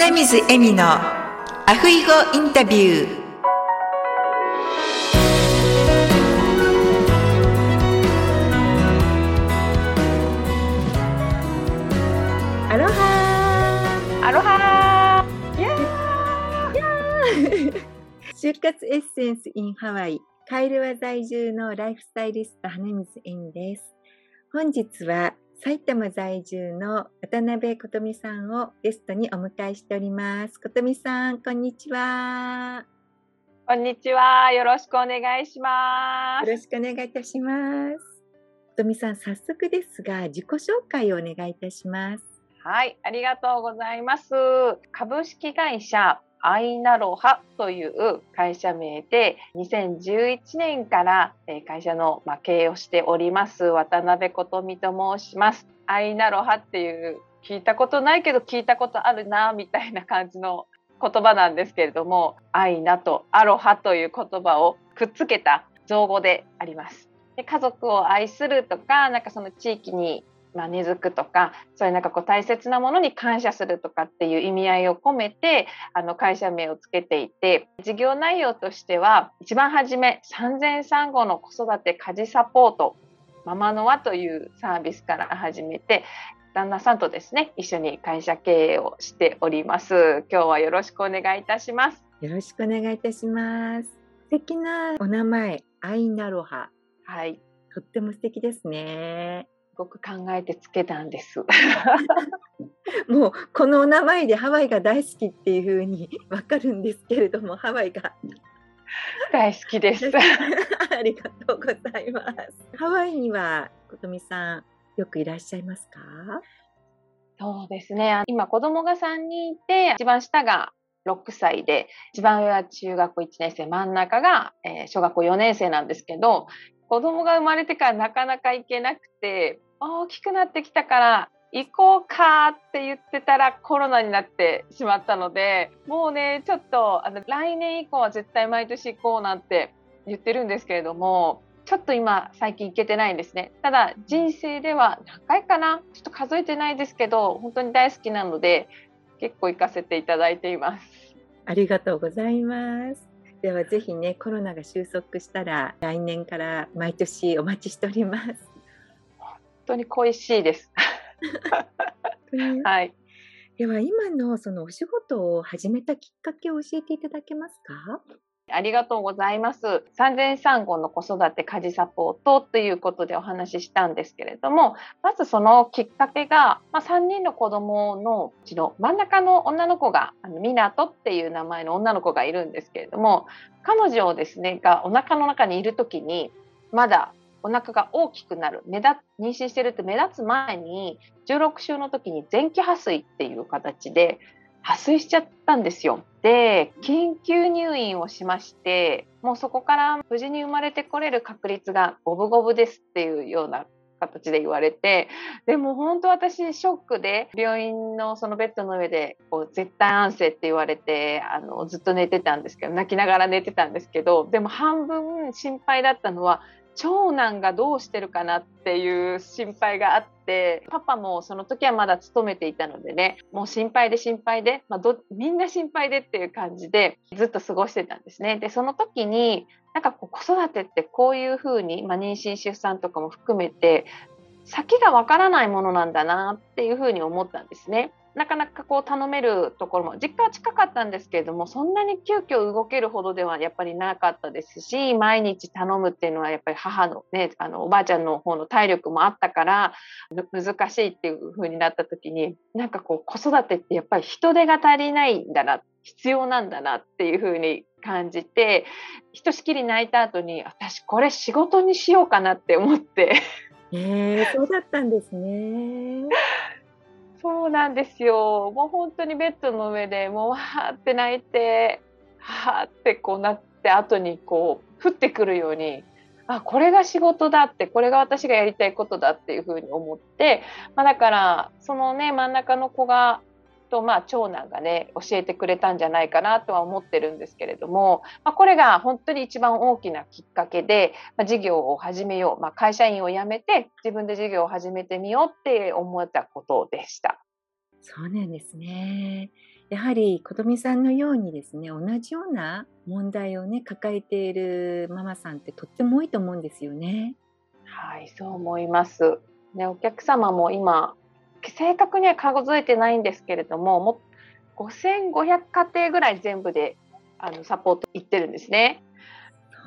花水恵美のアフイゴインタビュー。アロハアロハー。就活エッセンス in ハワイ。カイルワ在住のライフスタイリスト花水恵美です。本日は埼玉在住の渡辺琴美さんをゲストにお迎えしております。琴美さん、こんにちは。こんにちは。よろしくお願いします。よろしくお願いいたします。琴美さん、早速ですが、自己紹介をお願いいたします。はい、ありがとうございます。株式会社アイナロハという会社名で2011年から会社の経営をしております渡辺琴美と申します。アイナロハっていう聞いたことないけど聞いたことあるなみたいな感じの言葉なんですけれどもアイナとアロハという言葉をくっつけた造語であります。家族を愛するとかなんかその地域にまあ、根付くとかそういうなんかこう大切なものに感謝するとかっていう意味合いを込めてあの会社名をつけていて事業内容としては一番初め産前産後の子育て家事サポートママノアというサービスから始めて旦那さんとですね一緒に会社経営をしております。今日はよろしくお願いいたします。よろしくお願いいたします。素敵なお名前アイナロハはい。とっても素敵ですねごく考えてつけたんです。もうこのお名前でハワイが大好きっていうふうにわかるんですけれども、ハワイが大好きです。ありがとうございます。ハワイには琴美さんよくいらっしゃいますか？そうですね。今子供が3人いて、一番下が6歳で、一番上は中学校1年生、真ん中が、えー、小学校4年生なんですけど、子供が生まれてからなかなか行けなくて、大きくなってきたから行こうかって言ってたらコロナになってしまったのでもうねちょっとあの来年以降は絶対毎年行こうなんて言ってるんですけれどもちょっと今最近行けてないんですね。ただ人生では何回かなちょっと数えてないですけど本当に大好きなので結構行かせていただいています。ありがとうございます。ではぜひねコロナが収束したら来年から毎年お待ちしております。当に恋しいです。はい。では今のそのお仕事を始めたきっかけを教えていただけますか？ありがとうございます。産前産後の子育て家事サポートということでお話ししたんですけれども、まずそのきっかけが、まあ、3人の子供のうちの真ん中の女の子が、あのミナトっていう名前の女の子がいるんですけれども、彼女をですね、がお腹の中にいる時に、まだお腹が大きくなる目立妊娠してるって目立つ前に16週の時に前期破水っていう形で破水しちゃったんですよ。で緊急入院をしましてもうそこから無事に生まれてこれる確率が五分五分ですっていうような形で言われてでも本当私ショックで病院のそのベッドの上でこう絶対安静って言われてあのずっと寝てたんですけど泣きながら寝てたんですけどでも半分心配だったのは長男がどうしてるかなっていう心配があってパパもその時はまだ勤めていたのでねもう心配で心配で、まあ、どみんな心配でっていう感じでずっと過ごしてたんですね。でその時になんかこう子育てってこういうふうに、まあ、妊娠出産とかも含めて先がわからないものなんだなっていうふうに思ったんですね。なかなかこう頼めるところも実家は近かったんですけれどもそんなに急遽動けるほどではやっぱりなかったですし毎日頼むっていうのはやっぱり母のねあのおばあちゃんの方の体力もあったから難しいっていう風になった時になんかこう子育てってやっぱり人手が足りないんだな必要なんだなっていう風に感じてひとしきり泣いた後に私これ仕事にしようかなって思って。えー、そうだったんですね。そうなんですよ。もう本当にベッドの上でもうわーって泣いて、はーってこうなって後にこう降ってくるように、あ、これが仕事だって、これが私がやりたいことだっていうふうに思って、まあ、だからそのね真ん中の子がと、まあ、長男がね教えてくれたんじゃないかなとは思ってるんですけれども、まあ、これが本当に一番大きなきっかけで、まあ、事業を始めよう、まあ、会社員を辞めて自分で事業を始めてみようって思ったことでした。そうなんですね。やはり琴美さんのようにですね同じような問題をね抱えているママさんってとっても多いと思うんですよね。はいそう思います。ねお客様も今正確には数えてないんですけれどもも5500家庭ぐらい全部であのサポート行ってるんですね。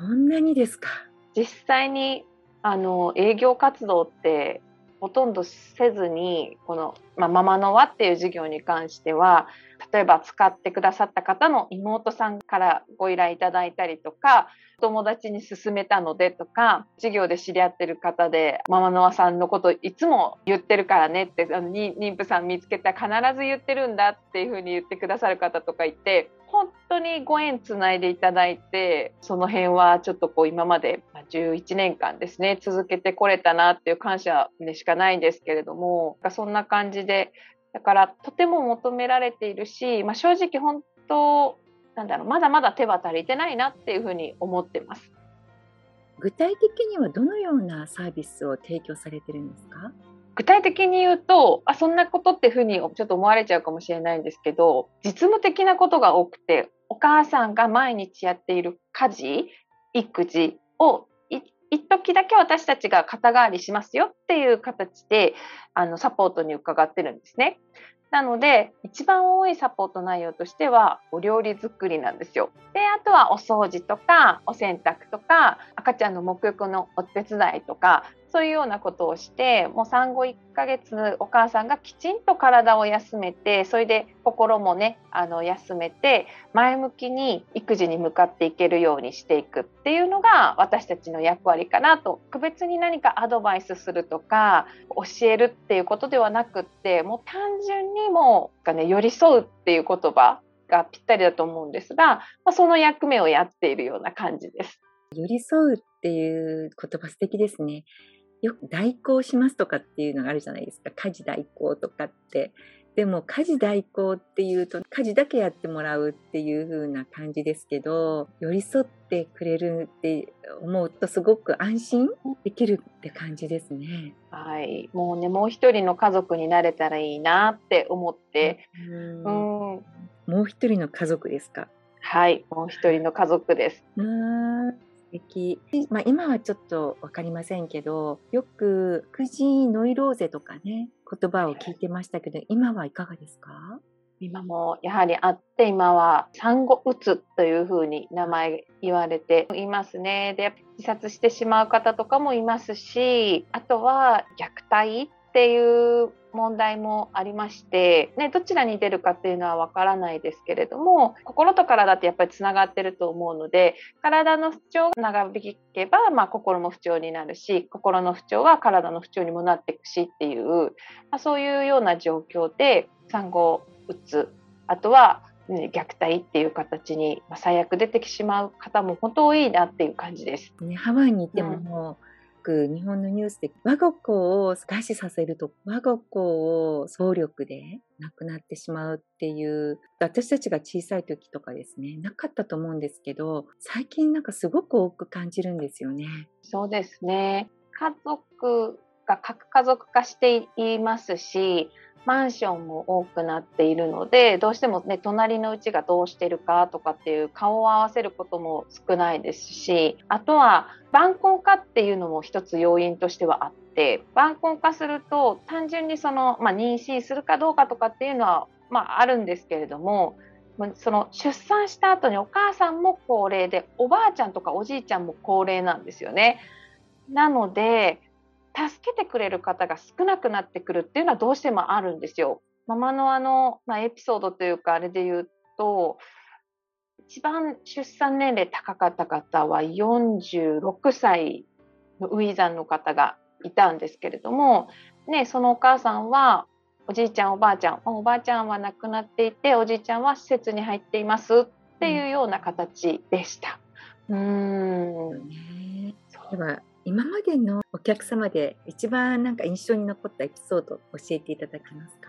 そんなにですか？実際にあの営業活動ってほとんどせずにこの、まあ、ママの輪っていう事業に関しては例えば使ってくださった方の妹さんからご依頼いただいたりとか友達に勧めたのでとか授業で知り合ってる方でママの輪さんのこといつも言ってるからねってあの妊婦さん見つけたら必ず言ってるんだっていうふうに言ってくださる方とかいて本当にご縁つないでいただいてその辺はちょっとこう今まで11年間ですね続けてこれたなっていう感謝でしかないんですけれどもそんな感じでだからとても求められているし、まあ、正直本当なんだろうまだまだ手は足りてないなっていうふうに思ってます。具体的にはどのようなサービスを提供されてるんですか？具体的に言うとあそんなことってふうにちょっと思われちゃうかもしれないんですけど実務的なことが多くてお母さんが毎日やっている家事育児を一時だけ私たちが肩代わりしますよっていう形であのサポートに伺ってるんですね。なので一番多いサポート内容としてはお料理作りなんですよ。であとはお掃除とかお洗濯とか赤ちゃんの沐浴のお手伝いとかそういうようなことをしてもう産後1ヶ月お母さんがきちんと体を休めてそれで心もねあの休めて前向きに育児に向かっていけるようにしていくっていうのが私たちの役割かなと特別に何かアドバイスするとか教えるっていうことではなくってもう単純にもう、ね、寄り添うっていう言葉がぴったりだと思うんですが、まあ、その役目をやっているような感じです。寄り添うっていう言葉素敵ですね。よく代行しますとかっていうのがあるじゃないですか。家事代行とかって。でも家事代行っていうと家事だけやってもらうっていう風な感じですけど寄り添ってくれるって思うとすごく安心できるって感じですね。はいもうねもう一人の家族になれたらいいなって思ってうんもう一人の家族ですか？はいもう一人の家族です。うん敵、まあ、今はちょっと分かりませんけどよく「くじノイローゼ」とかね言葉を聞いてましたけど今はいかがですか？今もやはりあって今は産後うつというふうに名前言われていますね。で自殺してしまう方とかもいますしあとは虐待っていう問題もありまして、ね、どちらに出るかっていうのはわからないですけれども心と体ってやっぱりつながってると思うので体の不調が長引けば、まあ、心も不調になるし心の不調は体の不調にもなっていくしっていう、まあ、そういうような状況で産後うつあとは虐待っていう形に最悪出てしまう方も本当多いなっていう感じです。ね、ハワイに行っても、うんく日本のニュースで我が子を餓死させると我が子を総力で亡くなってしまうっていう私たちが小さい時とかですねなかったと思うんですけど最近なんかすごく多く感じるんですよね。そうですね家族が核家族化していますしマンションも多くなっているのでどうしてもね隣のうちがどうしてるかとかっていう顔を合わせることも少ないですしあとは晩婚化っていうのも一つ要因としてはあって晩婚化すると単純にその、まあ、妊娠するかどうかとかっていうのは、まあ、あるんですけれどもその出産した後にお母さんも高齢でおばあちゃんとかおじいちゃんも高齢なんですよね。なので助けてくれる方が少なくなってくるっていうのはどうしてもあるんですよ。ママのあの、まあ、エピソードというかあれで言うと一番出産年齢高かった方は46歳の初産の方がいたんですけれども、ね、そのお母さんはおじいちゃんおばあちゃんおばあちゃんは亡くなっていておじいちゃんは施設に入っていますっていうような形でした。うん、うんでは今までのお客様で一番なんか印象に残ったエピソード教えていただけますか？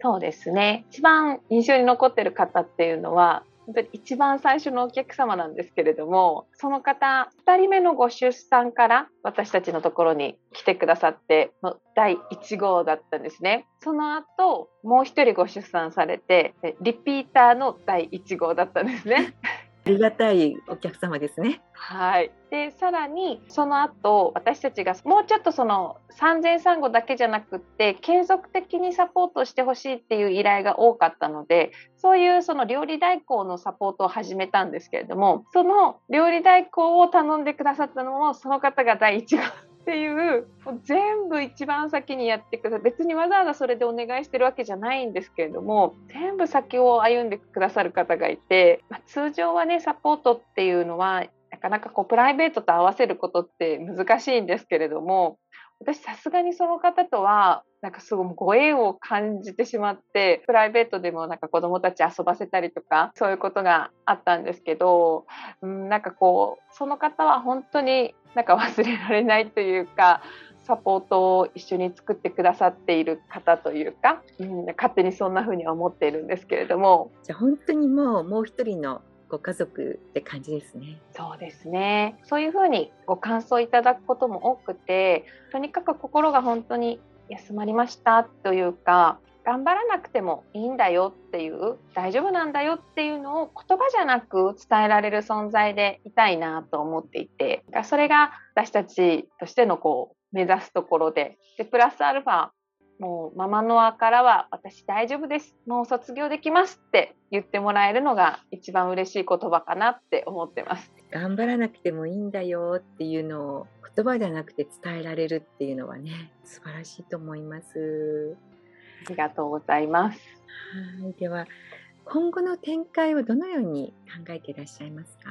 そうですね一番印象に残ってる方っていうのは本当に一番最初のお客様なんですけれども、その方、2人目のご出産から私たちのところに来てくださって、の第1号だったんですね。その後、もう1人ご出産されて、リピーターの第1号だったんですね。ありがたいお客様ですね。はい。で、さらに、その後、私たちがもうちょっとその産前産後だけじゃなくって、継続的にサポートしてほしいっていう依頼が多かったので、そういうその料理代行のサポートを始めたんですけれども、その料理代行を頼んでくださったのも、その方が第一号っていう全部一番先にやってください。別にわざわざそれでお願いしてるわけじゃないんですけれども全部先を歩んでくださる方がいて、まあ、通常はねサポートっていうのはなかなかこうプライベートと合わせることって難しいんですけれども私さすがにその方とはなんかすごいご縁を感じてしまってプライベートでもなんか子供たち遊ばせたりとかそういうことがあったんですけど、うん、なんかこうその方は本当になんか忘れられないというかサポートを一緒に作ってくださっている方というか、うん、勝手にそんな風に思っているんですけれどもじゃあ本当にもうもう一人のご家族って感じですね。そうですね。そういうふうにご感想いただくことも多くて、とにかく心が本当に休まりましたというか、頑張らなくてもいいんだよっていう、大丈夫なんだよっていうのを言葉じゃなく伝えられる存在でいたいなと思っていて、それが私たちとしてのこう目指すところで、でプラスアルファもうママノアからは私大丈夫です。もう卒業できますって言ってもらえるのが一番嬉しい言葉かなって思ってます。頑張らなくてもいいんだよっていうのを言葉じゃなくて伝えられるっていうのはね、素晴らしいと思います。ありがとうございます。はい。では、今後の展開をどのように考えていらっしゃいますか？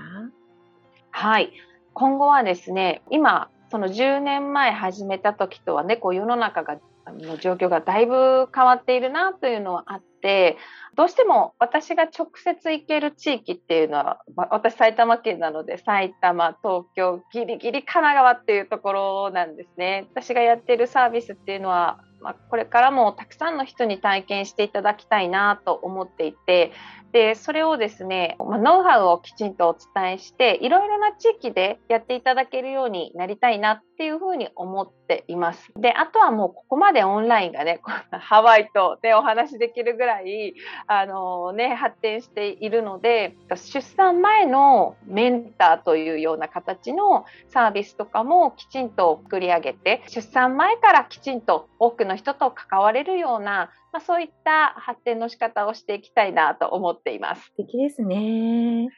はい。今後はですね、今、その10年前始めた時とはね、こう世の中がの状況がだいぶ変わっているなというのはあって、どうしても私が直接行ける地域っていうのは、私埼玉県なので埼玉、東京、ギリギリ神奈川っていうところなんですね。私がやっているサービスっていうのは、まあ、これからもたくさんの人に体験していただきたいなと思っていて、で、それをですね、まあ、ノウハウをきちんとお伝えして、いろいろな地域でやっていただけるようになりたいなっていうふうに思っています。で、あとはもうここまでオンラインがね、ハワイとでお話できるぐらい、あのね、発展しているので、出産前のメンターというような形のサービスとかもきちんと作り上げて、出産前からきちんと多くの人と関われるようなまあ、そういった発展の仕方をしていきたいなと思っています。素敵ですね。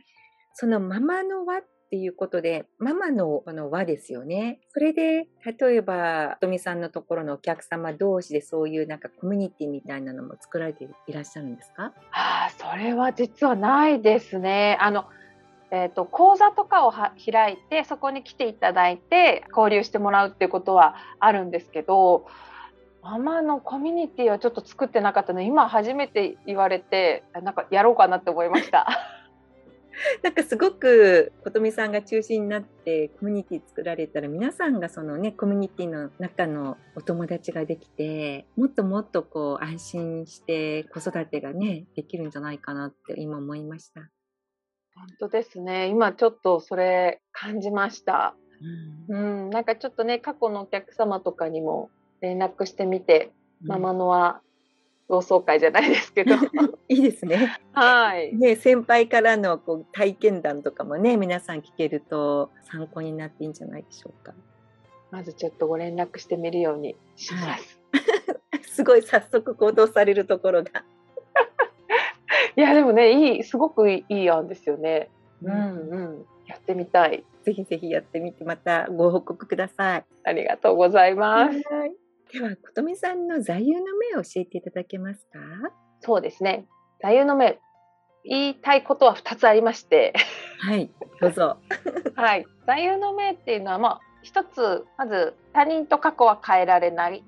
そのママの輪っていうことで、ママのこの輪ですよね。それで、例えば、とみさんのところのお客様同士でそういうなんかコミュニティみたいなのも作られていらっしゃるんですか？ああ、それは実はないですね。あの、えーと、講座とかを開いてそこに来ていただいて交流してもらうっていうことはあるんですけどママのコミュニティはちょっと作ってなかったので今初めて言われてなんかやろうかなって思いました。なんかすごく琴美さんが中心になってコミュニティ作られたら皆さんがそのねコミュニティの中のお友達ができてもっともっとこう安心して子育てがねできるんじゃないかなって今思いました。本当ですね今ちょっとそれ感じました。うん、うん、なんかちょっとね過去のお客様とかにも連絡してみて、うん、ママのは同窓会じゃないですけど いいですね。はい。ね先輩からのこう体験談とかもね皆さん聞けると参考になっていいんじゃないでしょうか。まずちょっとご連絡してみるようにします。はい、すごい早速行動されるところが。いやでもねいいすごくいい案ですよね。うんうん、やってみたい。ぜひぜひやってみてまたご報告ください。ありがとうございます。では、琴美さんの座右の銘を教えていただけますか？そうですね。座右の銘、言いたいことは2つありまして。はい、どうぞ。はい。座右の銘っていうのは、まあ、一つ、まず、他人と過去は変えられない。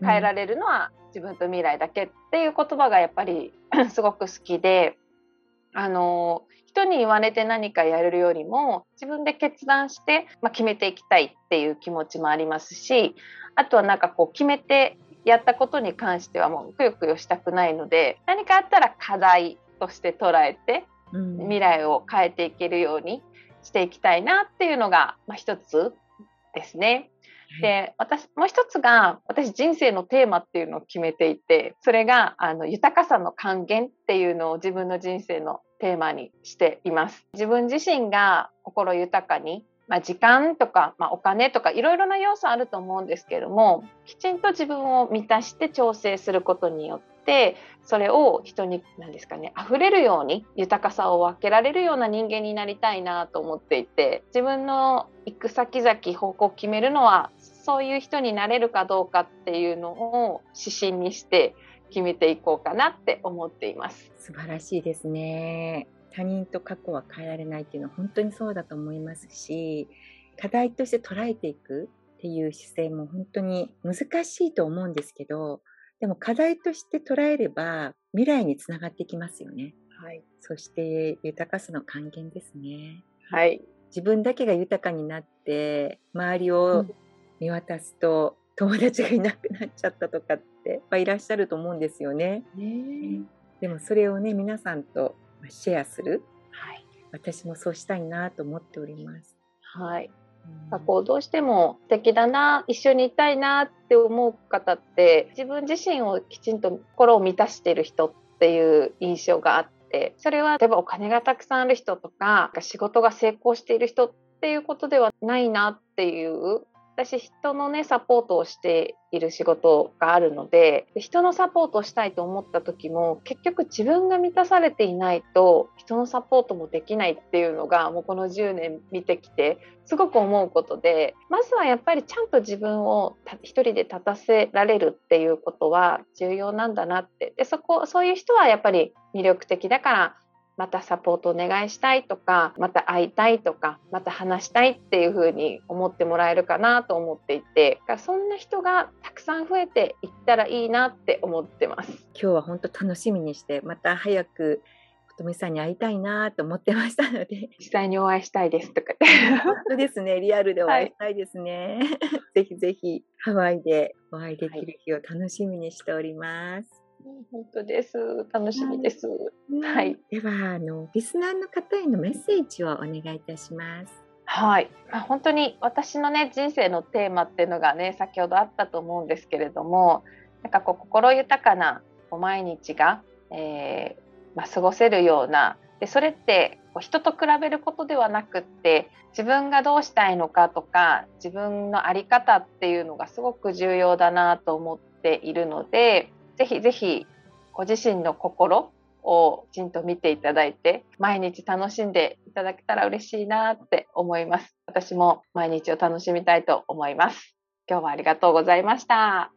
変えられるのは自分と未来だけっていう言葉がやっぱりすごく好きで、あの、人に言われて何かやれるよりも自分で決断して、まあ、決めていきたいっていう気持ちもありますしあとはなんかこう決めてやったことに関してはもうくよくよしたくないので何かあったら課題として捉えて未来を変えていけるようにしていきたいなっていうのが、まあ、一つですね。で、私、もう一つが、私人生のテーマっていうのを決めていて、それが、あの、豊かさの還元っていうのを自分の人生のテーマにしています。自分自身が心豊かに、まあ、時間とか、まあ、お金とかいろいろな要素あると思うんですけれども、きちんと自分を満たして調整することによって、それを人に何ですかね溢れるように豊かさを分けられるような人間になりたいなと思っていて自分の行く先々方向を決めるのはそういう人になれるかどうかっていうのを指針にして決めていこうかなって思っています素晴らしいですね他人と過去は変えられないっていうのは本当にそうだと思いますし課題として捉えていくっていう姿勢も本当に難しいと思うんですけどでも課題として捉えれば未来につながっていきますよね。はい。そして豊かさの還元ですね。はい。自分だけが豊かになって周りを見渡すと、うん、友達がいなくなっちゃったとかって いらっしゃると思うんですよね。ねでもそれをね皆さんとシェアする、はい、私もそうしたいなと思っております。はい。こうどうしても素敵だな一緒にいたいなって思う方って自分自身をきちんと心を満たしている人っていう印象があってそれは例えばお金がたくさんある人とか仕事が成功している人っていうことではないなっていう私人のねサポートをしている仕事があるので人のサポートをしたいと思った時も結局自分が満たされていないと人のサポートもできないっていうのがもうこの10年見てきてすごく思うことでまずはやっぱりちゃんと自分を一人で立たせられるっていうことは重要なんだなって。でそこそういう人はやっぱり魅力的だからまたサポートお願いしたいとか、また会いたいとか、また話したいっていうふうに思ってもらえるかなと思っていて、そんな人がたくさん増えていったらいいなって思ってます。今日は本当楽しみにして、また早く琴美さんに会いたいなと思ってましたので。実際にお会いしたいですとか。本当ですね。リアルでお会いしたいですね。はい、ぜひぜひハワイでお会いできる日を楽しみにしております。本当です。楽しみです。はい。では、あの、リスナーの方へのメッセージをお願いいたします。はい、まあ、本当に私のね人生のテーマっていうのがね先ほどあったと思うんですけれどもなんかこう心豊かな毎日が、えー、まあ、過ごせるようなでそれってこう人と比べることではなくって自分がどうしたいのかとか自分の在り方っていうのがすごく重要だなと思っているのでぜひぜひご自身の心をきちんと見ていただいて、毎日楽しんでいただけたら嬉しいなって思います。私も毎日を楽しみたいと思います。今日はありがとうございました。あ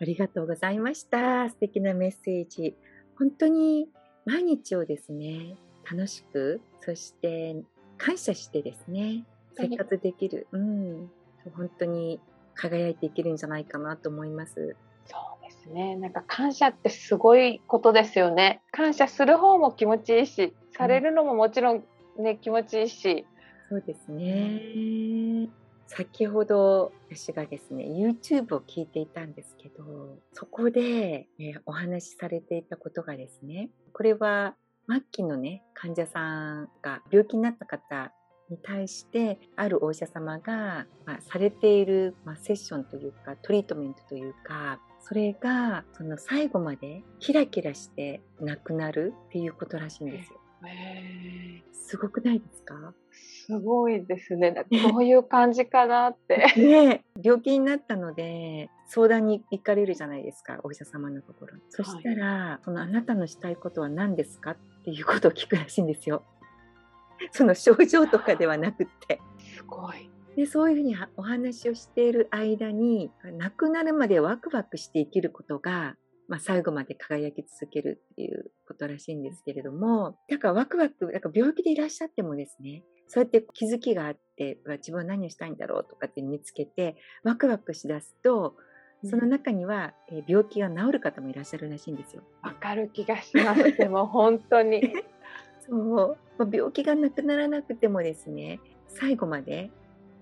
りがとうございました。素敵なメッセージ。本当に毎日をですね、楽しく、そして感謝してですね、生活できる。うん。本当に輝いていけるんじゃないかなと思います。そうですね。なんか感謝ってすごいことですよね。感謝する方も気持ちいいし、されるのももちろんね、気持ちいいし。そうですね。先ほど私がですね、YouTube を聞いていたんですけど、そこで、えお話しされていたことがですね、これは末期のね、患者さんが病気になった方に対してあるお医者様が、まあ、されている、まあ、セッションというかトリートメントというかそれがその最後までキラキラしてなくなるっていうことらしいんですよ。すごくないですか？すごいですね。どういう感じかなって。ね病気になったので相談に行かれるじゃないですかお医者様のところそしたら、はい、そのあなたのしたいことは何ですか？っていうことを聞くらしいんですよ。その症状とかではなくって。すごい。でそういうふうにお話をしている間に亡くなるまでワクワクして生きることが、まあ、最後まで輝き続けるっていうことらしいんですけれどもだからワクワクだから病気でいらっしゃってもですねそうやって気づきがあって自分は何をしたいんだろうとかって見つけてワクワクしだすとその中には、え病気が治る方もいらっしゃるらしいんですよ。わかる気がします。でも本当に。そう、まあ、病気がなくならなくてもですね、最後まで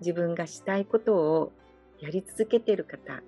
自分がしたいことをやり続けてる方っ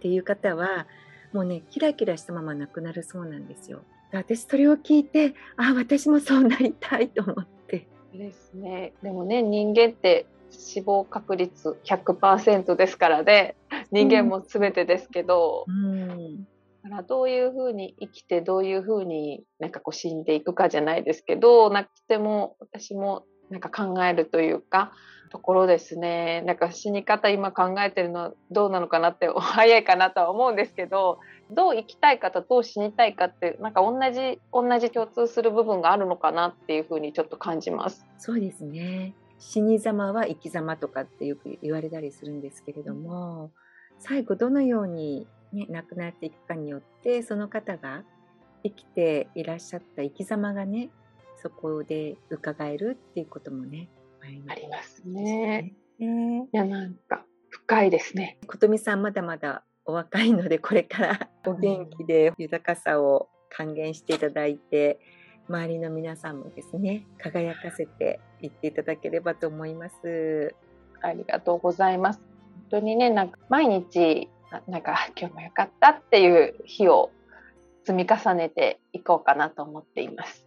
ていう方はもうねキラキラしたままなくなるそうなんですよ。私それを聞いてあ私もそうなりたいと思って。ですね。でもね人間って死亡確率100%ですからね人間も全てですけど、うん、だからどういうふうに生きてどういうふうになんかこう死んでいくかじゃないですけどなくても私もなんか考えるというかところですねなんか死に方今考えてるのはどうなのかなって 早いかなとは思うんですけどどう生きたいかとどう死にたいかってなんか同じ同じ共通する部分があるのかなっていうふうにちょっと感じます。そうですね死に様は生き様とかってよく言われたりするんですけれども最後どのように、ね、亡くなっていくかによってその方が生きていらっしゃった生き様がねそこで伺えるっていうこともねありますね。えー、いやなんか深いですね。琴美さんまだまだお若いのでこれからお元気で豊かさを還元していただいて周りの皆さんもですね輝かせていっていただければと思います。ありがとうございます。本当にねなんか毎日なんか今日もよかったっていう日を積み重ねていこうかなと思っています。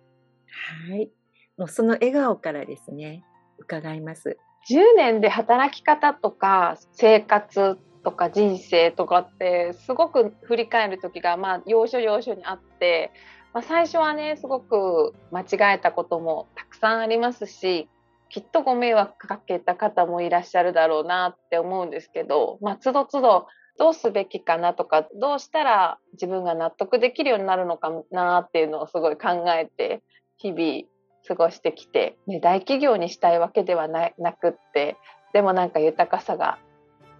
はい。もうその笑顔からですね、伺います。10年で働き方とか生活とか人生とかってすごく振り返る時がまあ要所要所にあって、まあ、最初はねすごく間違えたこともたくさんありますしきっとご迷惑かけた方もいらっしゃるだろうなって思うんですけど、まあ、都度都度どうすべきかなとかどうしたら自分が納得できるようになるのかなっていうのをすごい考えて日々過ごしてきて、ね、大企業にしたいわけではなくってでもなんか豊かさが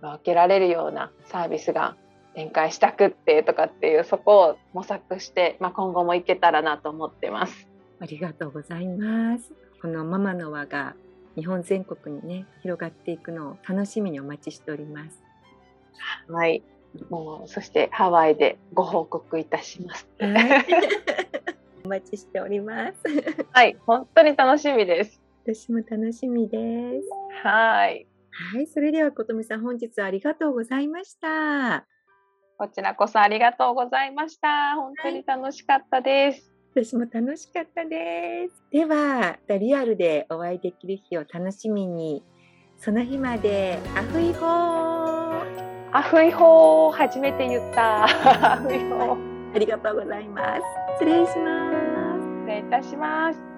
分けられるようなサービスが展開したくってとかっていうそこを模索して、まあ、今後もいけたらなと思ってます。ありがとうございます。このママの輪が日本全国にね広がっていくのを楽しみにお待ちしております。はい。もうそしてハワイでご報告いたします。はい お待ちしております。はい、本当に楽しみです。私も楽しみです。はい。はい、それでは琴美さん、本日はありがとうございました。こちらこそありがとうございました。本当に楽しかったです。はい、私も楽しかったです。では、リアルでお会いできる日を楽しみに、その日まで、アフイホーアフイホー初めて言った。アフイホーありがとうございます。失礼します。失礼いたします。